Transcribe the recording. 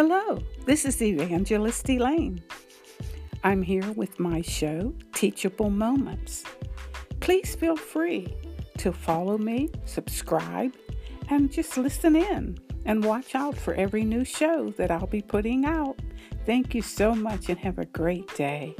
Hello, this is Evangelist Elaine. I'm here with my show, Teachable Moments. Please feel free to follow me, subscribe, and just listen in and watch out for every new show that I'll be putting out. Thank you so much and have a great day.